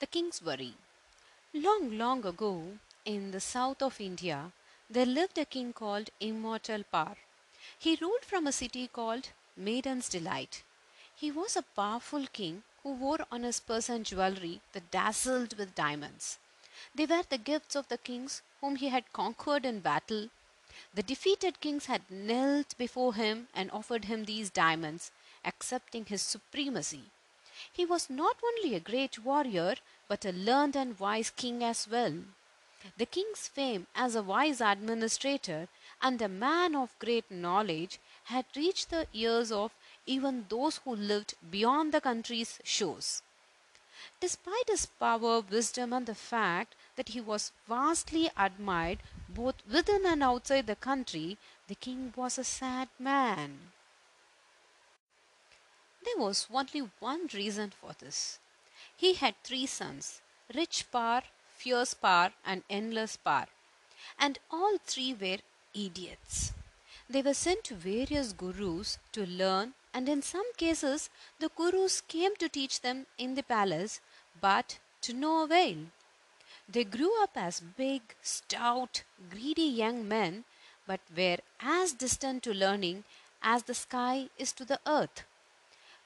The King's Worry Long, long ago, in the south of India, there lived a king called Immortal Par. He ruled from a city called Maiden's Delight. He was a powerful king who wore on his person jewelry that dazzled with diamonds. They were the gifts of the kings whom he had conquered in battle. The defeated kings had knelt before him and offered him these diamonds, accepting his supremacy. He was not only a great warrior, but a learned and wise king as well. The king's fame as a wise administrator and a man of great knowledge had reached the ears of even those who lived beyond the country's shores. Despite his power, wisdom, and the fact that he was vastly admired both within and outside the country, the king was a sad man. There was only one reason for this. He had three sons Rich Par, Fierce Par, and Endless Par, and all three were idiots. They were sent to various gurus to learn, and in some cases, the gurus came to teach them in the palace, but to no avail. They grew up as big, stout, greedy young men, but were as distant to learning as the sky is to the earth.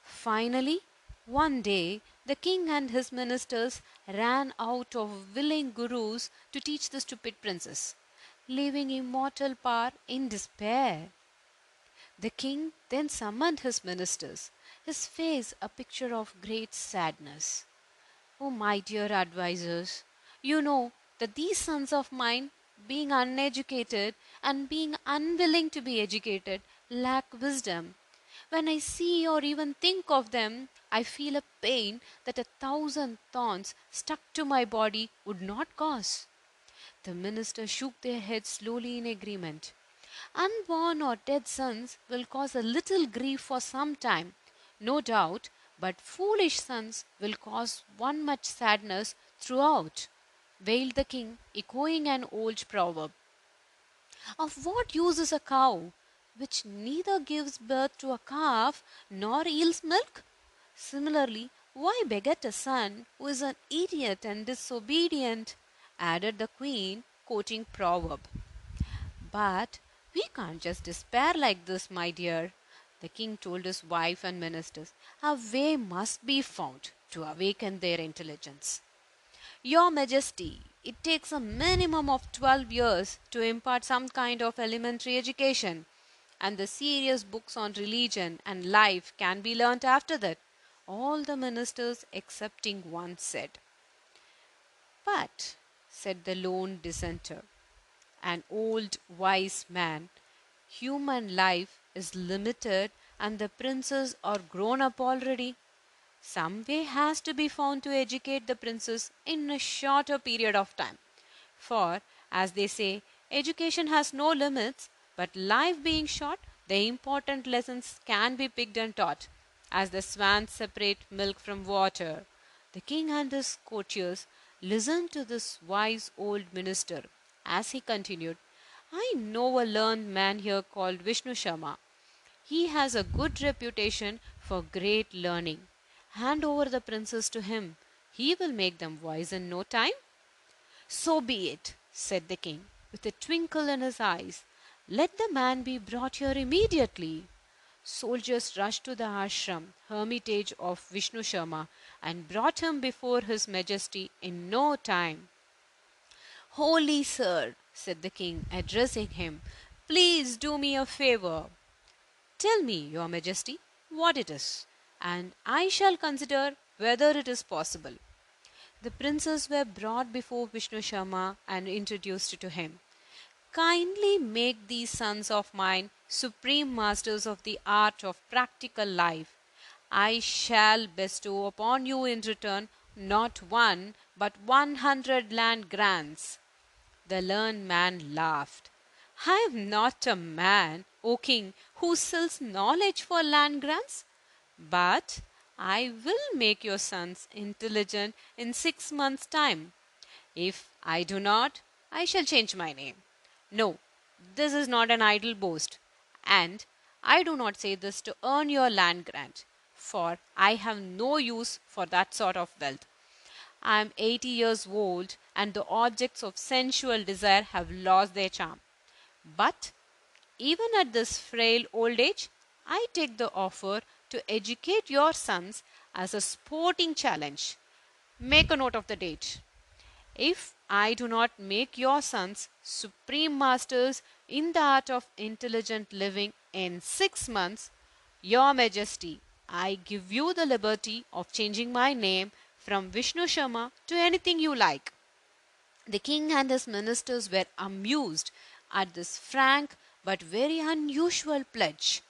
Finally, one day, the king and his ministers ran out of willing gurus to teach the stupid princess, leaving immortal Par in despair. The king then summoned his ministers, his face a picture of great sadness. Oh, my dear advisers, you know that these sons of mine, being uneducated and being unwilling to be educated, lack wisdom when I see or even think of them, I feel a pain that a thousand thorns stuck to my body would not cause. The minister shook their heads slowly in agreement. Unborn or dead sons will cause a little grief for some time, no doubt, but foolish sons will cause one much sadness throughout, wailed the king, echoing an old proverb. Of what use is a cow which neither gives birth to a calf nor yields milk? Similarly, why beget a son who is an idiot and disobedient? added the queen, quoting proverb. But we can't just despair like this, my dear. The king told his wife and ministers. A way must be found to awaken their intelligence. Your Majesty, it takes a minimum of 12 years to impart some kind of elementary education and the serious books on religion and life can be learnt after that. All the ministers excepting one said. But, said the lone dissenter, an old wise man, human life is limited and the princes are grown up already. Some way has to be found to educate the princes in a shorter period of time. For, as they say, education has no limits but life being short, the important lessons can be picked and taught, as the swans separate milk from water. The king and his courtiers listened to this wise old minister as he continued, I know a learned man here called Vishnu Sharma. He has a good reputation for great learning. Hand over the princes to him. He will make them wise in no time. So be it, said the king, with a twinkle in his eyes. Let the man be brought here immediately. Soldiers rushed to the ashram, hermitage of Vishnu Sharma, and brought him before his majesty in no time. Holy sir, said the king, addressing him, please do me a favor. Tell me, your majesty, what it is, and I shall consider whether it is possible. The princes were brought before Vishnu Sharma and introduced to him. Kindly make these sons of mine supreme masters of the art of practical life. I shall bestow upon you in return not one, but one hundred land grants. The learned man laughed. I am not a man, O king, who sells knowledge for land grants, but I will make your sons intelligent in six months' time. If I do not, I shall change my name. No, this is not an idle boast, and I do not say this to earn your land grant, for I have no use for that sort of wealth. I am 80 years old and the objects of sensual desire have lost their charm. But even at this frail old age, I take the offer to educate your sons as a sporting challenge. Make a note of the date. If I do not make your sons supreme masters in the art of intelligent living in six months, Your Majesty, I give you the liberty of changing my name from Vishnu Sharma to anything you like. The king and his ministers were amused at this frank but very unusual pledge.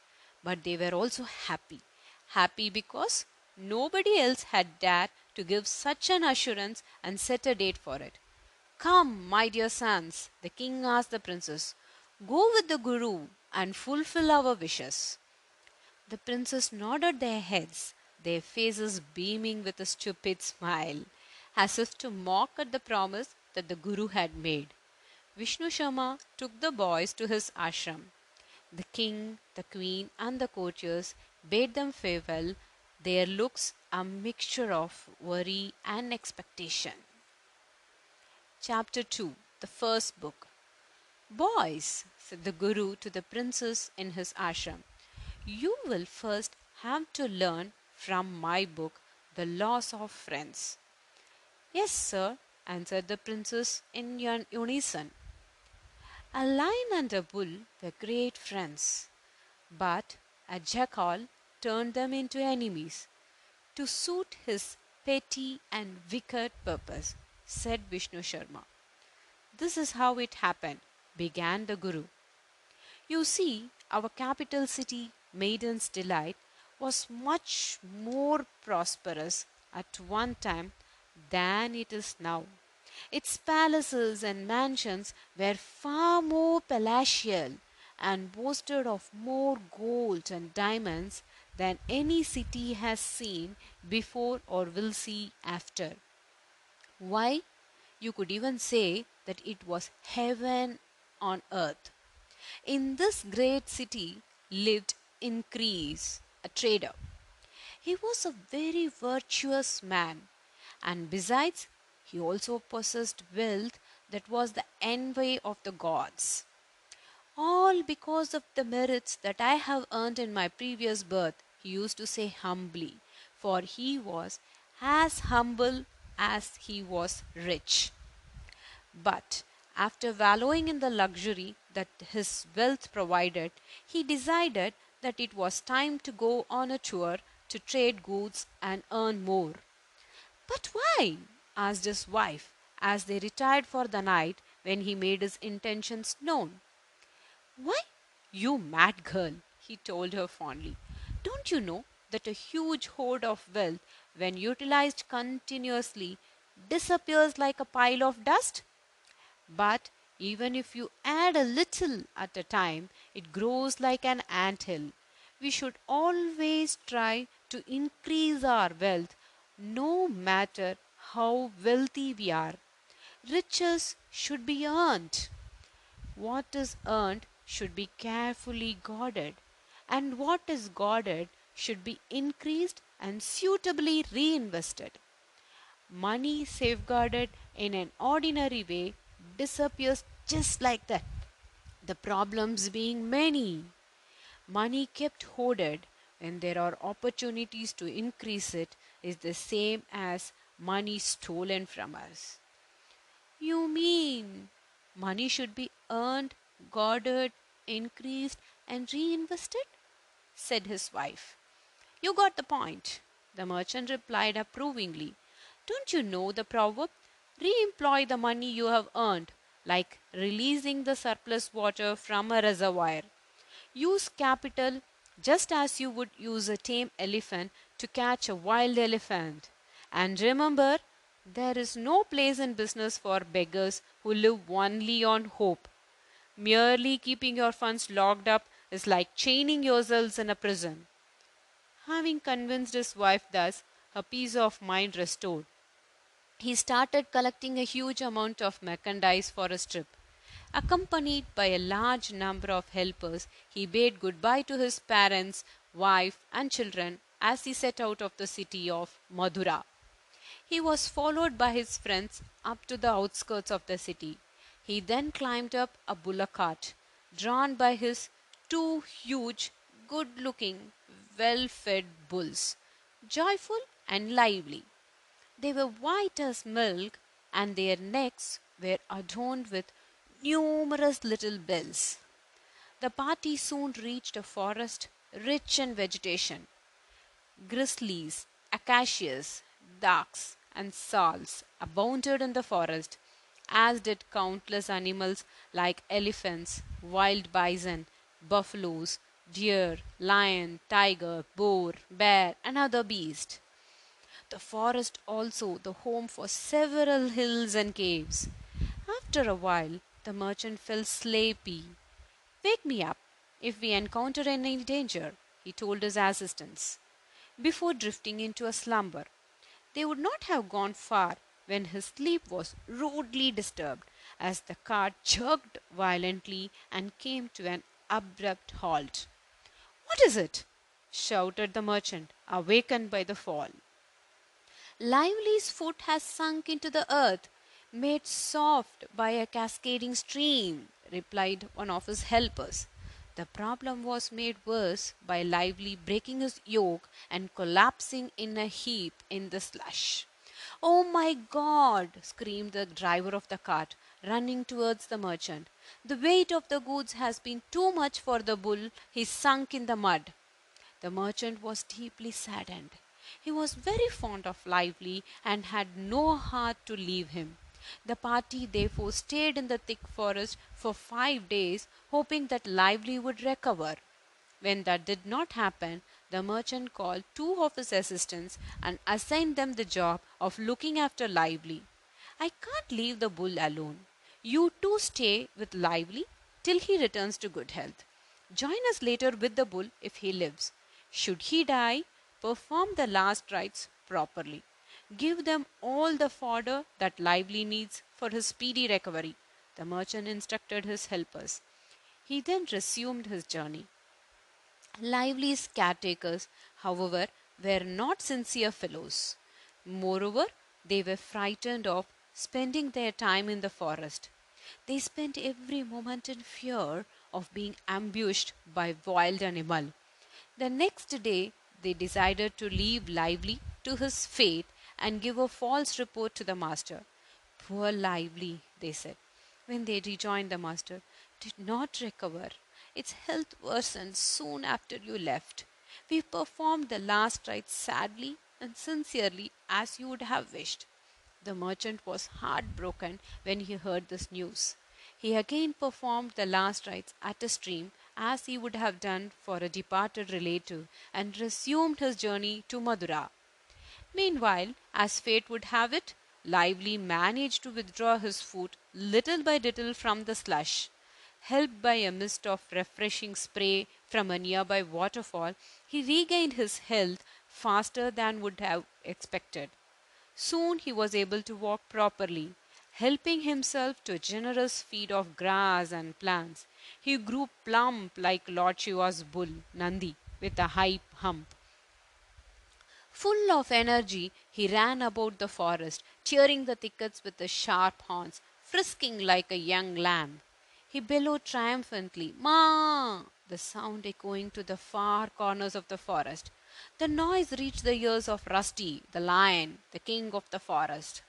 But they were also happy. Happy because nobody else had dared to give such an assurance and set a date for it. Come, my dear sons, the king asked the princes, go with the Guru and fulfill our wishes. The princes nodded their heads, their faces beaming with a stupid smile, as if to mock at the promise that the Guru had made. Vishnu Sharma took the boys to his ashram. The king, the queen, and the courtiers bade them farewell, their looks a mixture of worry and expectation. Chapter 2 The First Book Boys, said the Guru to the princes in his ashram, you will first have to learn from my book the laws of friends. Yes, sir, answered the princes in unison. A lion and a bull were great friends, but a jackal turned them into enemies to suit his petty and wicked purpose, said Vishnu Sharma. This is how it happened, began the Guru. You see, our capital city, Maiden's Delight, was much more prosperous at one time than it is now. Its palaces and mansions were far more palatial and boasted of more gold and diamonds than any city has seen before or will see after. Why? You could even say that it was heaven on earth. In this great city lived Increase, a trader. He was a very virtuous man, and besides, he also possessed wealth that was the envy of the gods. All because of the merits that I have earned in my previous birth, he used to say humbly, for he was as humble as he was rich. But after wallowing in the luxury that his wealth provided, he decided that it was time to go on a tour to trade goods and earn more. But why? asked his wife as they retired for the night when he made his intentions known. Why, you mad girl, he told her fondly. Don't you know that a huge hoard of wealth, when utilized continuously, disappears like a pile of dust? But even if you add a little at a time, it grows like an ant hill. We should always try to increase our wealth, no matter how wealthy we are. Riches should be earned. What is earned should be carefully guarded, and what is guarded should be increased and suitably reinvested. Money safeguarded in an ordinary way disappears just like that. The problems being many. Money kept hoarded when there are opportunities to increase it is the same as money stolen from us. You mean money should be earned, guarded, increased, and reinvested? said his wife. You got the point, the merchant replied approvingly. Don't you know the proverb? Re employ the money you have earned, like releasing the surplus water from a reservoir. Use capital just as you would use a tame elephant to catch a wild elephant. And remember, there is no place in business for beggars who live only on hope. Merely keeping your funds locked up is like chaining yourselves in a prison. Having convinced his wife thus, her peace of mind restored, he started collecting a huge amount of merchandise for his trip. Accompanied by a large number of helpers, he bade goodbye to his parents, wife, and children as he set out of the city of Madura. He was followed by his friends up to the outskirts of the city. He then climbed up a bullock cart, drawn by his two huge, good looking, well fed bulls, joyful and lively. They were white as milk, and their necks were adorned with numerous little bells. The party soon reached a forest rich in vegetation. Grizzlies, acacias, ducks, and salts abounded in the forest, as did countless animals like elephants, wild bison, buffaloes, deer, lion, tiger, boar, bear, and other beasts. The forest also the home for several hills and caves. After a while, the merchant felt sleepy. Wake me up if we encounter any danger, he told his assistants, before drifting into a slumber. They would not have gone far when his sleep was rudely disturbed as the cart jerked violently and came to an abrupt halt. What is it? shouted the merchant, awakened by the fall. Lively's foot has sunk into the earth, made soft by a cascading stream, replied one of his helpers. The problem was made worse by Lively breaking his yoke and collapsing in a heap in the slush. Oh my God! screamed the driver of the cart, running towards the merchant. The weight of the goods has been too much for the bull. He sunk in the mud. The merchant was deeply saddened. He was very fond of Lively and had no heart to leave him. The party therefore stayed in the thick forest for five days, hoping that Lively would recover. When that did not happen, the merchant called two of his assistants and assigned them the job of looking after Lively. I can't leave the bull alone. You two stay with Lively till he returns to good health. Join us later with the bull if he lives. Should he die, perform the last rites properly. Give them all the fodder that Lively needs for his speedy recovery, the merchant instructed his helpers. He then resumed his journey. Lively's caretakers, however, were not sincere fellows. Moreover, they were frightened of spending their time in the forest. They spent every moment in fear of being ambushed by wild animal. The next day they decided to leave Lively to his fate and give a false report to the master. Poor Lively, they said, when they rejoined the master, did not recover. Its health worsened soon after you left. We performed the last rites sadly and sincerely as you would have wished. The merchant was heartbroken when he heard this news. He again performed the last rites at a stream as he would have done for a departed relative and resumed his journey to Madura. Meanwhile, as fate would have it, Lively managed to withdraw his foot little by little from the slush. Helped by a mist of refreshing spray from a nearby waterfall, he regained his health faster than would have expected. Soon he was able to walk properly. Helping himself to a generous feed of grass and plants, he grew plump like Lord Shiva's bull, Nandi, with a high hump. Full of energy, he ran about the forest, tearing the thickets with his sharp horns, frisking like a young lamb. He bellowed triumphantly, Ma! the sound echoing to the far corners of the forest. The noise reached the ears of Rusty, the lion, the king of the forest.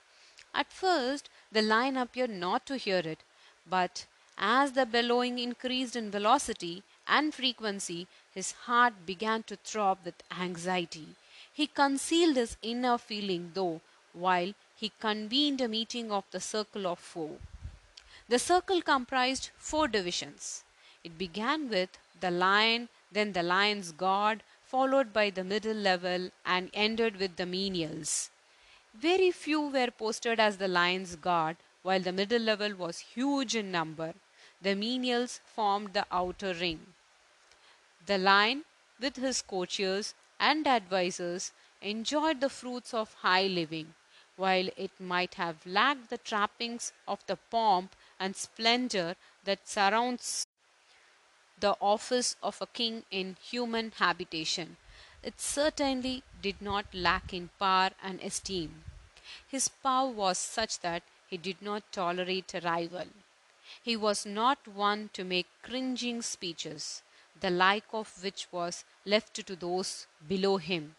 At first, the lion appeared not to hear it, but as the bellowing increased in velocity and frequency, his heart began to throb with anxiety. He concealed his inner feeling, though, while he convened a meeting of the Circle of Four. The circle comprised four divisions. It began with the lion, then the lion's guard, followed by the middle level, and ended with the menials. Very few were posted as the lion's guard, while the middle level was huge in number. The menials formed the outer ring. The lion, with his courtiers, and advisers enjoyed the fruits of high living, while it might have lacked the trappings of the pomp and splendor that surrounds the office of a king in human habitation. It certainly did not lack in power and esteem. His power was such that he did not tolerate a rival. He was not one to make cringing speeches, the like of which was left to those below him.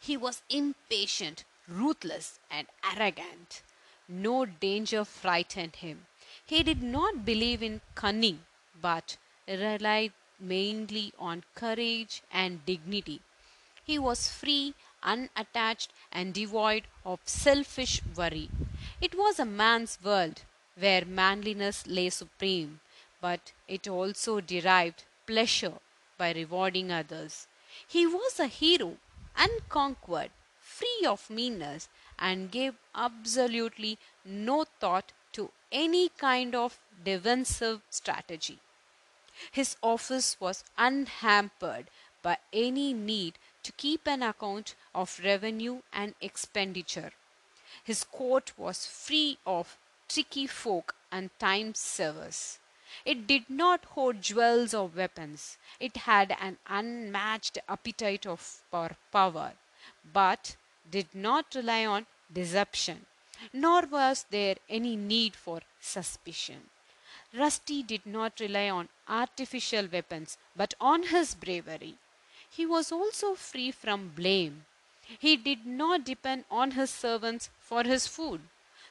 He was impatient, ruthless, and arrogant. No danger frightened him. He did not believe in cunning, but relied mainly on courage and dignity. He was free, unattached, and devoid of selfish worry. It was a man's world where manliness lay supreme, but it also derived pleasure by rewarding others. He was a hero, unconquered, free of meanness, and gave absolutely no thought any kind of defensive strategy. His office was unhampered by any need to keep an account of revenue and expenditure. His court was free of tricky folk and time servers. It did not hoard jewels or weapons. It had an unmatched appetite of power, but did not rely on deception, nor was there any need for suspicion. Rusty did not rely on artificial weapons, but on his bravery. He was also free from blame. He did not depend on his servants for his food.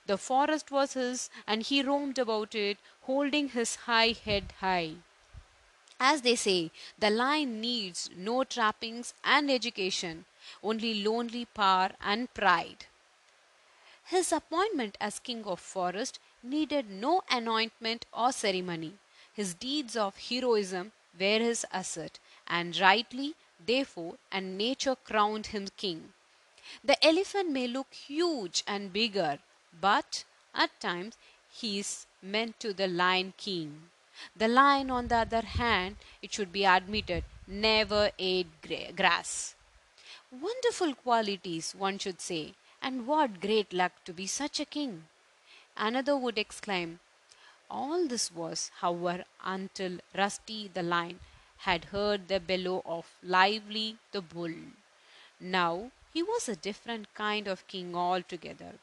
The forest was his, and he roamed about it, holding his high head high. As they say, the lion needs no trappings and education, only lonely power and pride. His appointment as king of forest needed no anointment or ceremony. His deeds of heroism were his asset, and rightly, therefore, and nature crowned him king. The elephant may look huge and bigger, but at times he is meant to the lion king. The lion, on the other hand, it should be admitted, never ate grass. Wonderful qualities, one should say, and what great luck to be such a king. Another would exclaim, All this was, however, until Rusty the lion had heard the bellow of Lively the bull. Now he was a different kind of king altogether.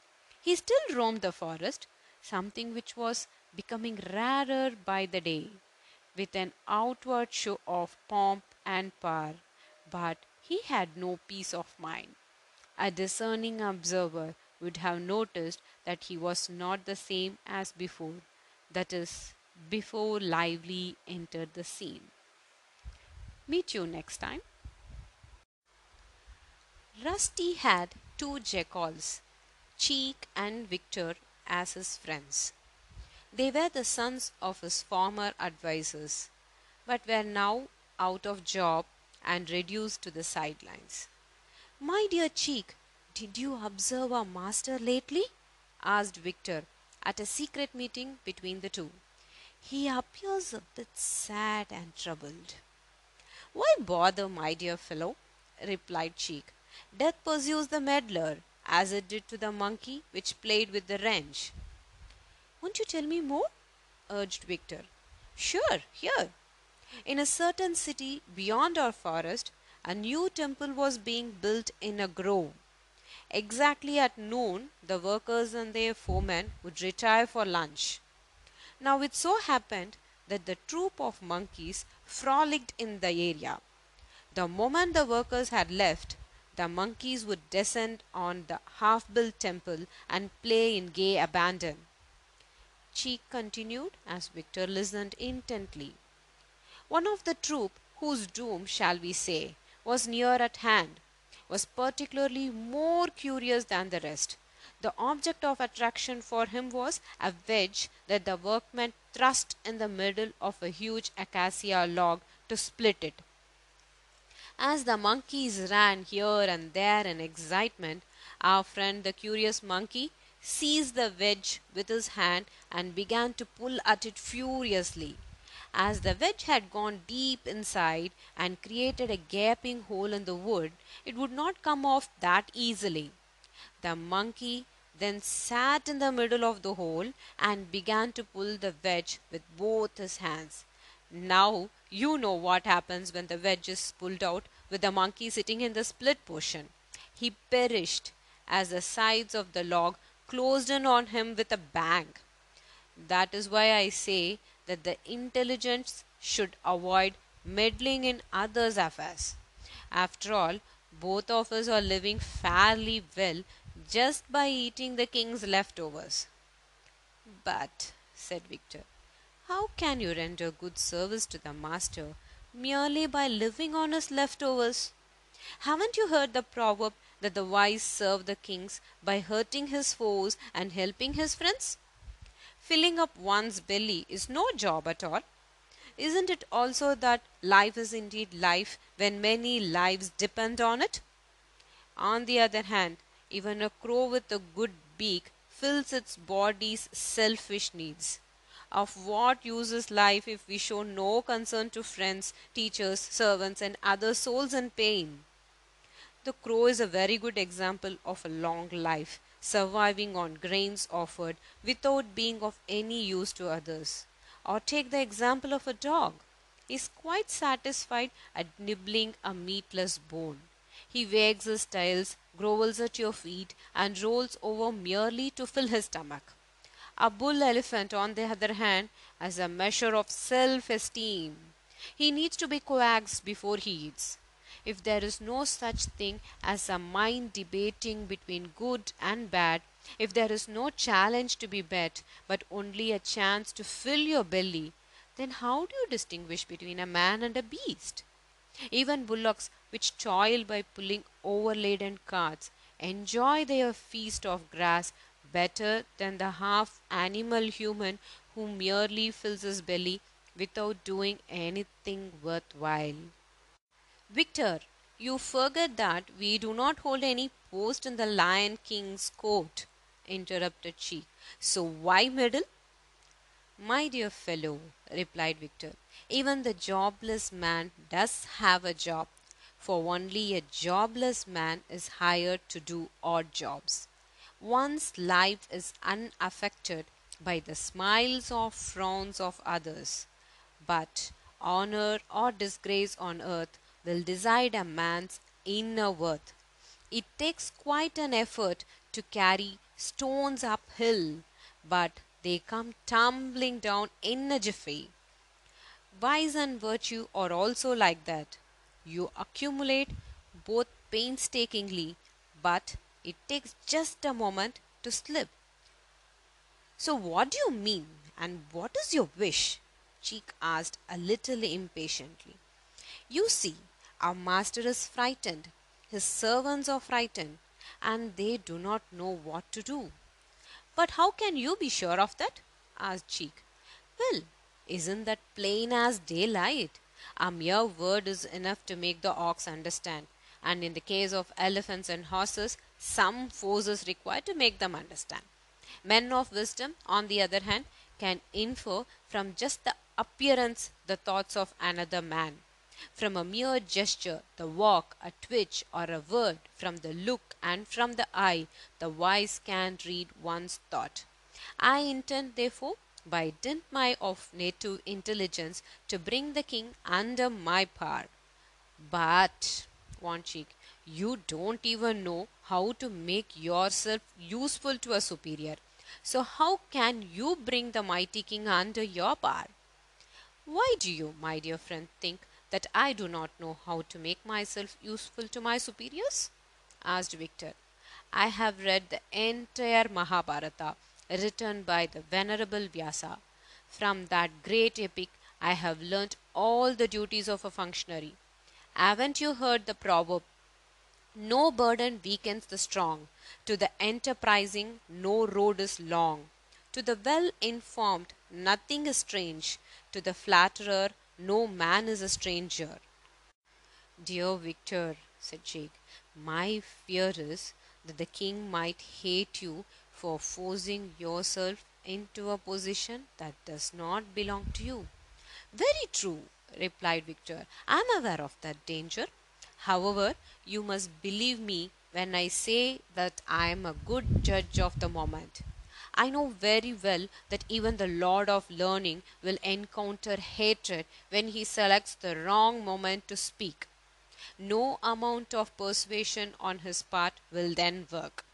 He still roamed the forest, something which was becoming rarer by the day, with an outward show of pomp and power, but he had no peace of mind. A discerning observer would have noticed that he was not the same as before, that is, before Lively entered the scene. Meet you next time. Rusty had two jackals, Cheek and Victor, as his friends. They were the sons of his former advisers, but were now out of job and reduced to the sidelines. My dear Cheek, did you observe our master lately? asked Victor at a secret meeting between the two. He appears a bit sad and troubled. Why bother, my dear fellow? replied Cheek. Death pursues the meddler, as it did to the monkey which played with the wrench. Won't you tell me more? urged Victor. Sure, here. In a certain city beyond our forest, a new temple was being built in a grove. Exactly at noon, the workers and their foremen would retire for lunch. Now it so happened that the troop of monkeys frolicked in the area. The moment the workers had left, the monkeys would descend on the half built temple and play in gay abandon. Cheek continued as Victor listened intently. One of the troop, whose doom, shall we say, was near at hand, was particularly more curious than the rest. The object of attraction for him was a wedge that the workmen thrust in the middle of a huge acacia log to split it. As the monkeys ran here and there in excitement, our friend the curious monkey seized the wedge with his hand and began to pull at it furiously. As the wedge had gone deep inside and created a gaping hole in the wood, it would not come off that easily. The monkey then sat in the middle of the hole and began to pull the wedge with both his hands. Now you know what happens when the wedge is pulled out with the monkey sitting in the split portion. He perished, as the sides of the log closed in on him with a bang. That is why I say that the intelligence should avoid meddling in others' affairs. After all, both of us are living fairly well just by eating the king's leftovers. But, said Victor, how can you render good service to the master merely by living on his leftovers? Haven't you heard the proverb that the wise serve the kings by hurting his foes and helping his friends? Filling up one's belly is no job at all. Isn't it also that life is indeed life when many lives depend on it? On the other hand, even a crow with a good beak fills its body's selfish needs. Of what use is life if we show no concern to friends, teachers, servants, and other souls in pain? The crow is a very good example of a long life, surviving on grains offered without being of any use to others. Or take the example of a dog. He is quite satisfied at nibbling a meatless bone. He wags his tails, grovels at your feet, and rolls over merely to fill his stomach. A bull elephant, on the other hand, has a measure of self esteem. He needs to be coaxed before he eats. If there is no such thing as a mind debating between good and bad, if there is no challenge to be bet, but only a chance to fill your belly, then how do you distinguish between a man and a beast? Even bullocks, which toil by pulling overladen carts, enjoy their feast of grass better than the half animal human who merely fills his belly without doing anything worthwhile. Victor, you forget that we do not hold any post in the Lion King's court, interrupted she. So why meddle? My dear fellow, replied Victor, even the jobless man does have a job, for only a jobless man is hired to do odd jobs. One's life is unaffected by the smiles or frowns of others, but honor or disgrace on earth will decide a man's inner worth. It takes quite an effort to carry stones uphill, but they come tumbling down in a jiffy. Vice and virtue are also like that. You accumulate both painstakingly, but it takes just a moment to slip. So, what do you mean, and what is your wish? Cheek asked a little impatiently. You see, our master is frightened, his servants are frightened, and they do not know what to do. But how can you be sure of that? asked Cheek. Well, isn't that plain as daylight? A mere word is enough to make the ox understand, and in the case of elephants and horses, some force is required to make them understand. Men of wisdom, on the other hand, can infer from just the appearance the thoughts of another man. From a mere gesture, the walk, a twitch, or a word, from the look and from the eye, the wise can read one's thought. I intend, therefore, by dint my of native intelligence, to bring the king under my power. But, warned Cheek, you don't even know how to make yourself useful to a superior. So, how can you bring the mighty king under your power? Why do you, my dear friend, think that I do not know how to make myself useful to my superiors? asked Victor. I have read the entire Mahabharata written by the Venerable Vyasa. From that great epic, I have learnt all the duties of a functionary. Haven't you heard the proverb? No burden weakens the strong. To the enterprising, no road is long. To the well informed, nothing is strange. To the flatterer, no man is a stranger. Dear Victor, said Cheek, my fear is that the king might hate you for forcing yourself into a position that does not belong to you. Very true, replied Victor. I am aware of that danger. However, you must believe me when I say that I am a good judge of the moment. I know very well that even the Lord of Learning will encounter hatred when he selects the wrong moment to speak. No amount of persuasion on his part will then work.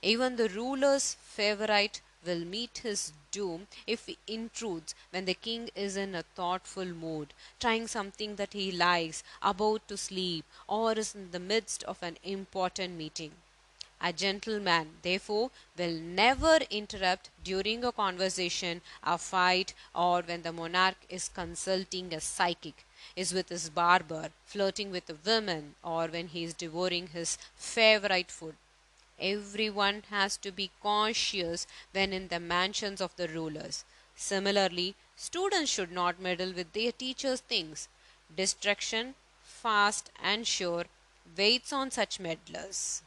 Even the ruler's favorite will meet his doom if he intrudes when the king is in a thoughtful mood, trying something that he likes, about to sleep, or is in the midst of an important meeting. A gentleman, therefore, will never interrupt during a conversation, a fight, or when the monarch is consulting a psychic, is with his barber, flirting with a woman, or when he is devouring his favorite food. Everyone has to be cautious when in the mansions of the rulers. Similarly, students should not meddle with their teachers' things. Destruction, fast and sure, waits on such meddlers.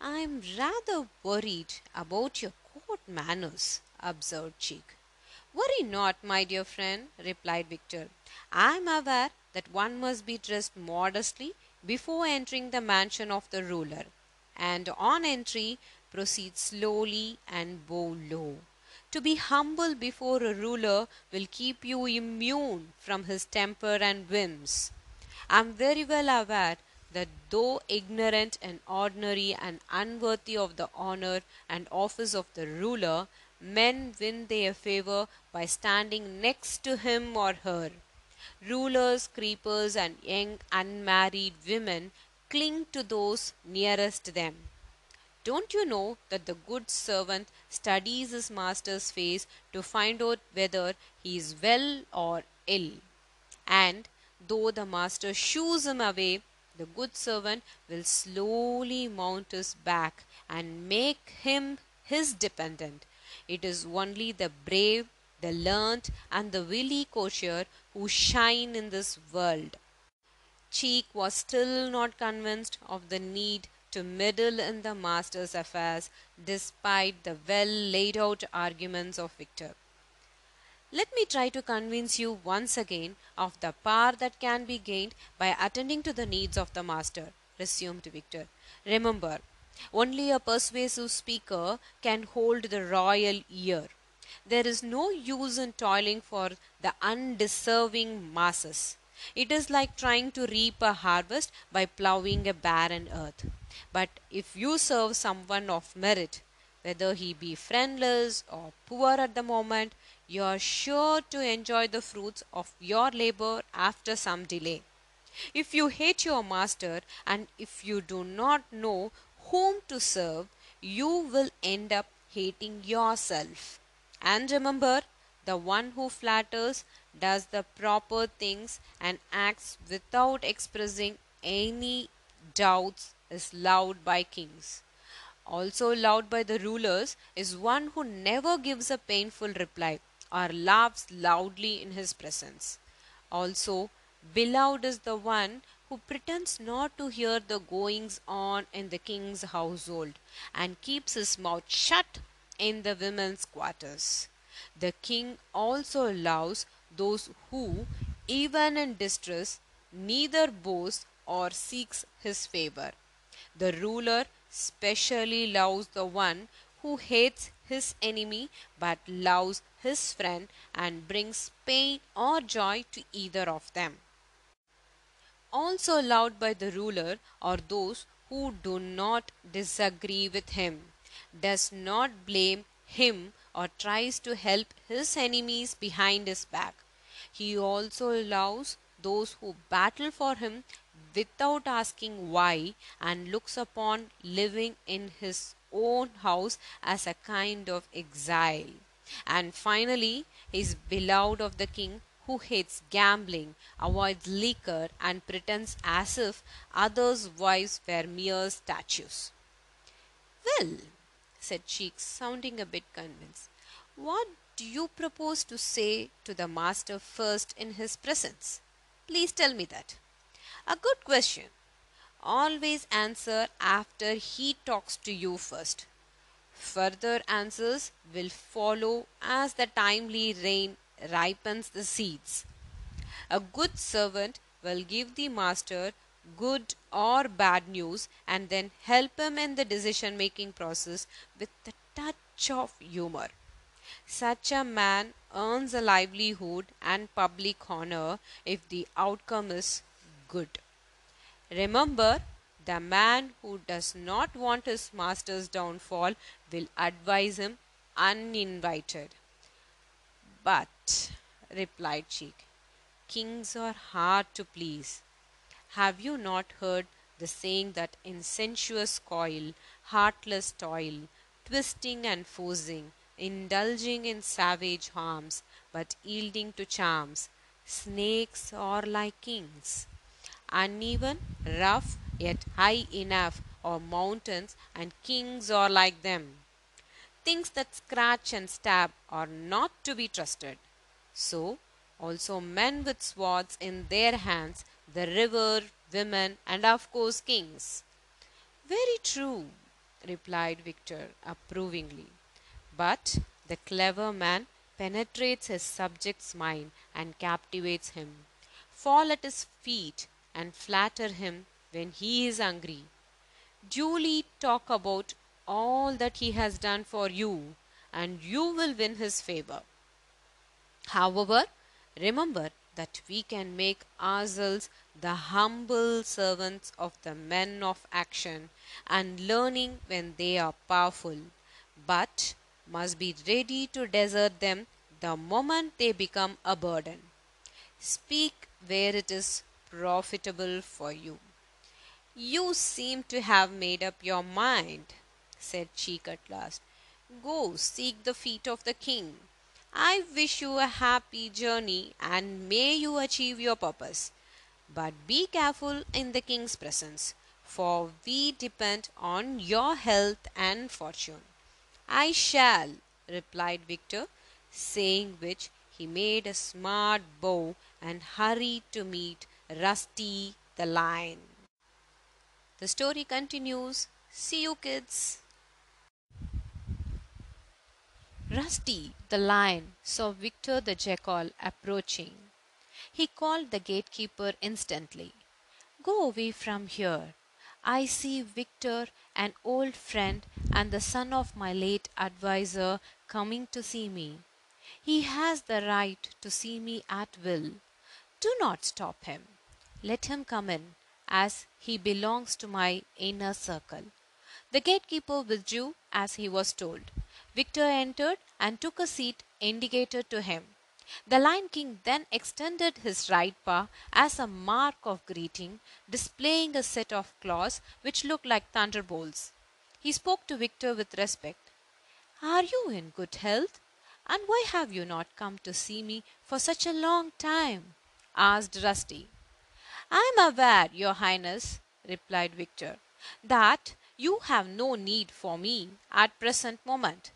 I am rather worried about your court manners, observed Cheek. Worry not, my dear friend, replied Victor. I am aware that one must be dressed modestly before entering the mansion of the ruler and on entry proceed slowly and bow low. To be humble before a ruler will keep you immune from his temper and whims. I am very well aware that though ignorant and ordinary and unworthy of the honor and office of the ruler, men win their favor by standing next to him or her. Rulers, creepers, and young unmarried women cling to those nearest them. Don't you know that the good servant studies his master's face to find out whether he is well or ill? And though the master shoos him away, the good servant will slowly mount his back and make him his dependent. It is only the brave, the learned, and the wily courtier who shine in this world. Cheek was still not convinced of the need to meddle in the master's affairs despite the well laid out arguments of Victor. Let me try to convince you once again of the power that can be gained by attending to the needs of the master, resumed Victor. Remember, only a persuasive speaker can hold the royal ear. There is no use in toiling for the undeserving masses. It is like trying to reap a harvest by plowing a barren earth. But if you serve someone of merit, whether he be friendless or poor at the moment, you are sure to enjoy the fruits of your labor after some delay. If you hate your master and if you do not know whom to serve, you will end up hating yourself. And remember, the one who flatters does the proper things and acts without expressing any doubts is loved by kings. Also loved by the rulers is one who never gives a painful reply or laughs loudly in his presence. Also, beloved is the one who pretends not to hear the goings on in the king's household and keeps his mouth shut in the women's quarters. The king also loves those who, even in distress, neither boasts or seeks his favor. The ruler specially loves the one who hates his enemy but loves his friend and brings pain or joy to either of them. Also loved by the ruler are those who do not disagree with him, does not blame him or tries to help his enemies behind his back. He also allows those who battle for him without asking why and looks upon living in his own house as a kind of exile. And finally, he is beloved of the king who hates gambling, avoids liquor, and pretends as if others' wives were mere statues. Well, said Cheeks, sounding a bit convinced, what do you propose to say to the master first in his presence? Please tell me that. A good question. Always answer after he talks to you first. Further answers will follow as the timely rain ripens the seeds. A good servant will give the master good or bad news and then help him in the decision making process with a touch of humor. Such a man earns a livelihood and public honor if the outcome is good. Remember, the man who does not want his master's downfall will advise him uninvited. But, replied Cheek, kings are hard to please. Have you not heard the saying that in sensuous coil, heartless toil, twisting and forcing, indulging in savage harms, but yielding to charms, snakes are like kings? Uneven, rough, yet high enough are mountains, and kings are like them. Things that scratch and stab are not to be trusted. So, also men with swords in their hands, the river, women, and of course kings. Very true, replied Victor approvingly. But the clever man penetrates his subject's mind and captivates him. Fall at his feet and flatter him when he is angry. Duly talk about all that he has done for you, and you will win his favor. However, remember that we can make ourselves the humble servants of the men of action and learning when they are powerful, but must be ready to desert them the moment they become a burden. Speak where it is profitable for you. You seem to have made up your mind, said Cheek at last. Go seek the feet of the king. I wish you a happy journey and may you achieve your purpose. But be careful in the king's presence, for we depend on your health and fortune. I shall, replied Victor, saying which he made a smart bow and hurried to meet Rusty the lion. The story continues. See you, kids. Rusty the lion saw Victor the jackal approaching. He called the gatekeeper instantly. Go away from here. I see Victor, an old friend and the son of my late adviser, coming to see me. He has the right to see me at will. Do not stop him. Let him come in as he belongs to my inner circle. The gatekeeper withdrew as he was told. Victor entered and took a seat indicated to him. The Lion King then extended his right paw as a mark of greeting, displaying a set of claws which looked like thunderbolts. He spoke to Victor with respect. Are you in good health? And why have you not come to see me for such a long time? asked Rusty. I am aware, Your Highness, replied Victor, that you have no need for me at present moment.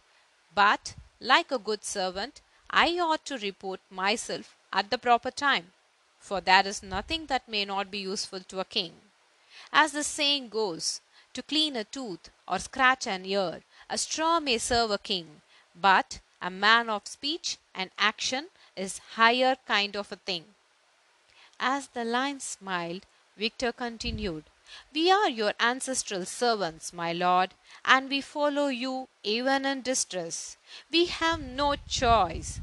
But, like a good servant, I ought to report myself at the proper time, for there is nothing that may not be useful to a king. As the saying goes, to clean a tooth or scratch an ear, a straw may serve a king, but a man of speech and action is higher kind of a thing. As the lion smiled, Victor continued, We are your ancestral servants, my lord, and we follow you even in distress. We have no choice.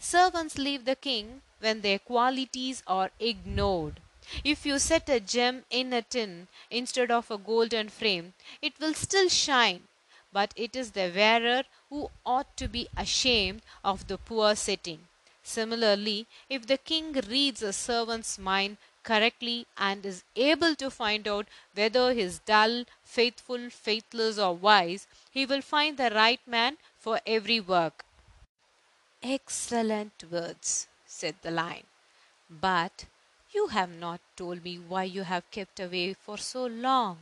Servants leave the king when their qualities are ignored. If you set a gem in a tin instead of a golden frame, it will still shine, but it is the wearer who ought to be ashamed of the poor setting. Similarly, if the king reads a servant's mind correctly and is able to find out whether he is dull, faithful, faithless, or wise, he will find the right man for every work. Excellent words, said the lion. But you have not told me why you have kept away for so long.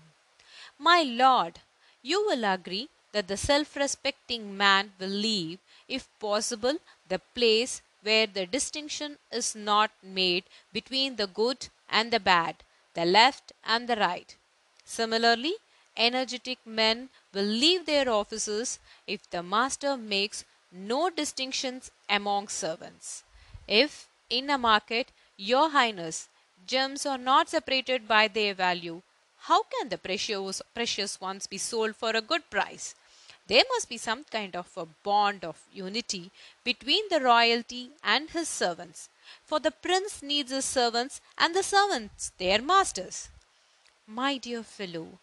My lord, you will agree that the self respecting man will leave, if possible, the place where the distinction is not made between the good and the bad, the left and the right. Similarly, energetic men will leave their offices if the master makes no distinctions among servants. If in a market, your highness, gems are not separated by their value, how can the precious, precious ones be sold for a good price? There must be some kind of a bond of unity between the royalty and his servants, for the prince needs his servants and the servants their masters. My dear fellow,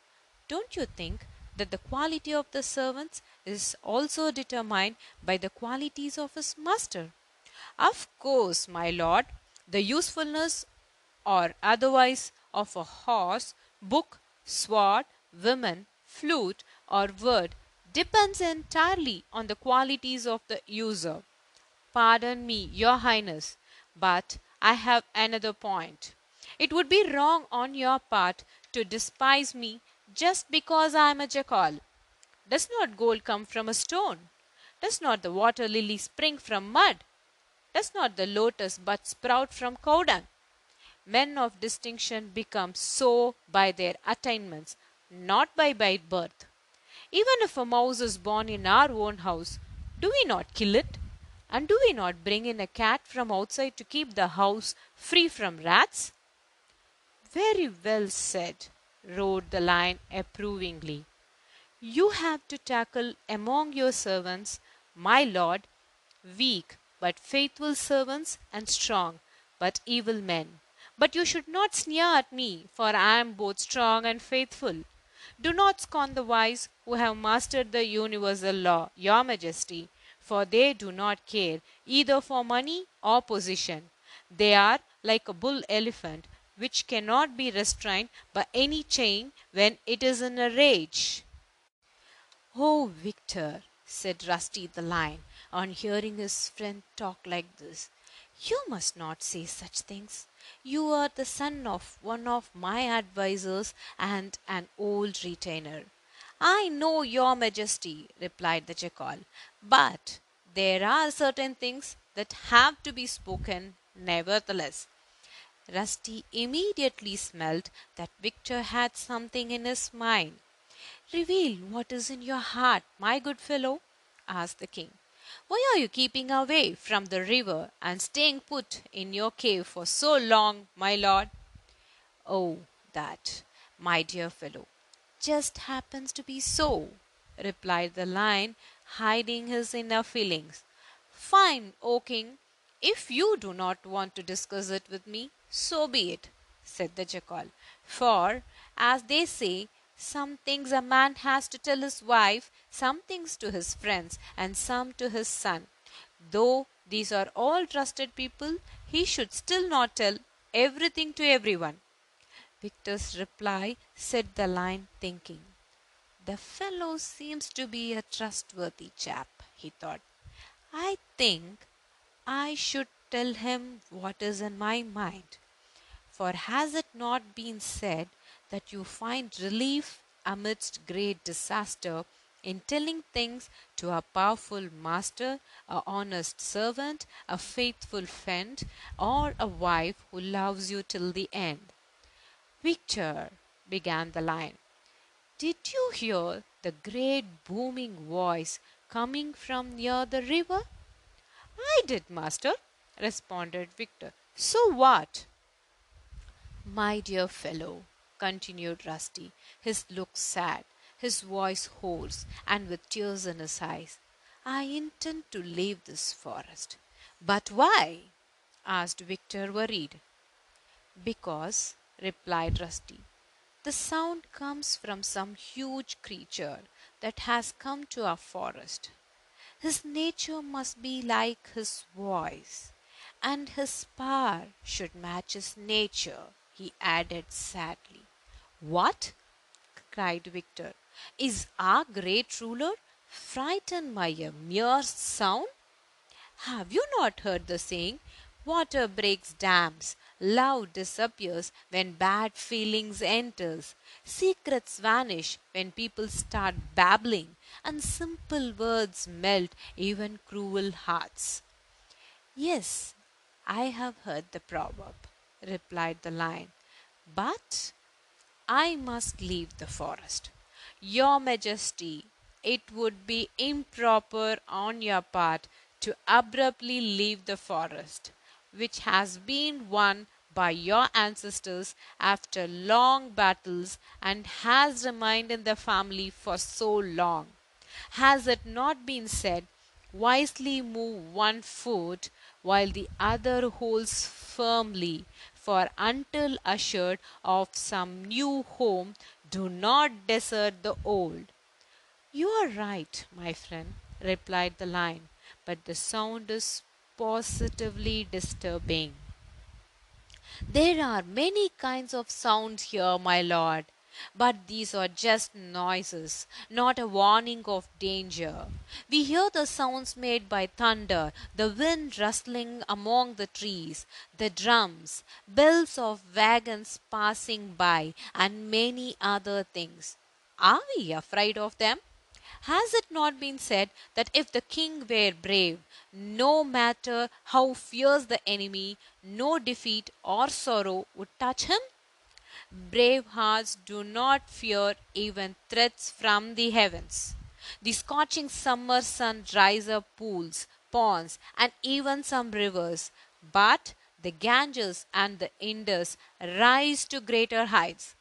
don't you think that the quality of the servants is also determined by the qualities of his master? Of course, my lord, the usefulness or otherwise of a horse, book, sword, woman, flute, or word depends entirely on the qualities of the user. Pardon me, your highness, but I have another point. It would be wrong on your part to despise me just because I am a jackal. Does not gold come from a stone? Does not the water lily spring from mud? Does not the lotus bud sprout from cow dung? Men of distinction become so by their attainments, not by by birth. Even if a mouse is born in our own house, do we not kill it? And do we not bring in a cat from outside to keep the house free from rats? Very well said, roared the lion approvingly. You have to tackle among your servants, my lord, weak but faithful servants and strong but evil men. But you should not sneer at me, for I am both strong and faithful. Do not scorn the wise who have mastered the universal law, your majesty, for they do not care either for money or position. They are like a bull elephant which cannot be restrained by any chain when it is in a rage. Oh, Victor, said Rusty the lion, on hearing his friend talk like this, you must not say such things. You are the son of one of my advisers and an old retainer. I know your majesty, replied the jackal, but there are certain things that have to be spoken nevertheless. Rusty immediately smelt that Victor had something in his mind. Reveal what is in your heart, my good fellow, asked the king. Why are you keeping away from the river and staying put in your cave for so long, my lord? Oh, that, my dear fellow, just happens to be so, replied the lion, hiding his inner feelings. Fine, O king, if you do not want to discuss it with me, so be it, said the jackal. For, as they say, some things a man has to tell his wife, some things to his friends, and some to his son. Though these are all trusted people, he should still not tell everything to everyone. Victor's reply set the lion thinking. The fellow seems to be a trustworthy chap, he thought. I think I should tell him what is in my mind. For has it not been said that you find relief amidst great disaster in telling things to a powerful master, a honest servant, a faithful friend, or a wife who loves you till the end? Victor, began the lion, did you hear the great booming voice coming from near the river? I did, master, responded Victor. So what? My dear fellow, continued Rusty, his look sad, his voice hoarse, and with tears in his eyes, I intend to leave this forest. But why? asked Victor, worried. Because, replied Rusty, the sound comes from some huge creature that has come to our forest. His nature must be like his voice, and his power should match his nature he added sadly. What? cried Victor. Is our great ruler frightened by a mere sound? Have you not heard the saying, Water breaks dams, love disappears when bad feelings enters, secrets vanish when people start babbling, and simple words melt even cruel hearts. Yes, I have heard the proverb replied the lion. But I must leave the forest. Your Majesty, it would be improper on your part to abruptly leave the forest, which has been won by your ancestors after long battles and has remained in the family for so long. Has it not been said, wisely move one foot while the other holds firmly, for until assured of some new home, do not desert the old. You are right, my friend, replied the lion, but the sound is positively disturbing. There are many kinds of sounds here, my lord, but these are just noises, not a warning of danger. We hear the sounds made by thunder, the wind rustling among the trees, the drums, bells of wagons passing by, and many other things. Are we afraid of them? Has it not been said that if the king were brave, no matter how fierce the enemy, no defeat or sorrow would touch him? Brave hearts do not fear even threats from the heavens. The scorching summer sun dries up pools, ponds, and even some rivers, but the Ganges and the Indus rise to greater heights.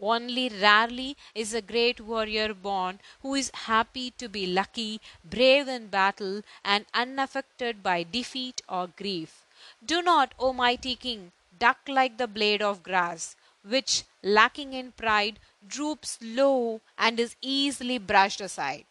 Only rarely is a great warrior born who is happy to be lucky, brave in battle, and unaffected by defeat or grief. Do not, O mighty king, duck like the blade of grass, which, lacking in pride, droops low and is easily brushed aside.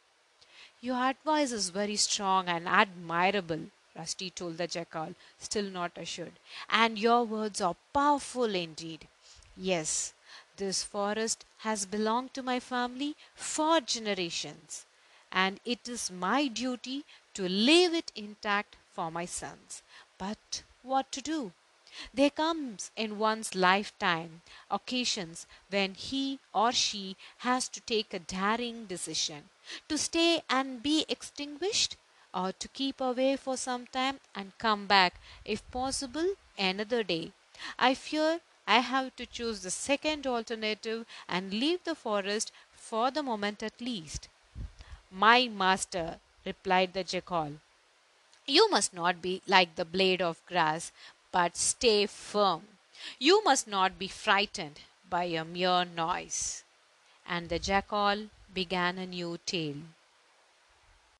Your advice is very strong and admirable, Rusty told the jackal, still not assured, and your words are powerful indeed. Yes, this forest has belonged to my family for generations, and it is my duty to leave it intact for my sons. But what to do? There comes in one's lifetime occasions when he or she has to take a daring decision to stay and be extinguished or to keep away for some time and come back, if possible, another day. I fear I have to choose the second alternative and leave the forest for the moment at least. My master, replied the jackal, you must not be like the blade of grass, but stay firm. You must not be frightened by a mere noise. And the jackal began a new tale.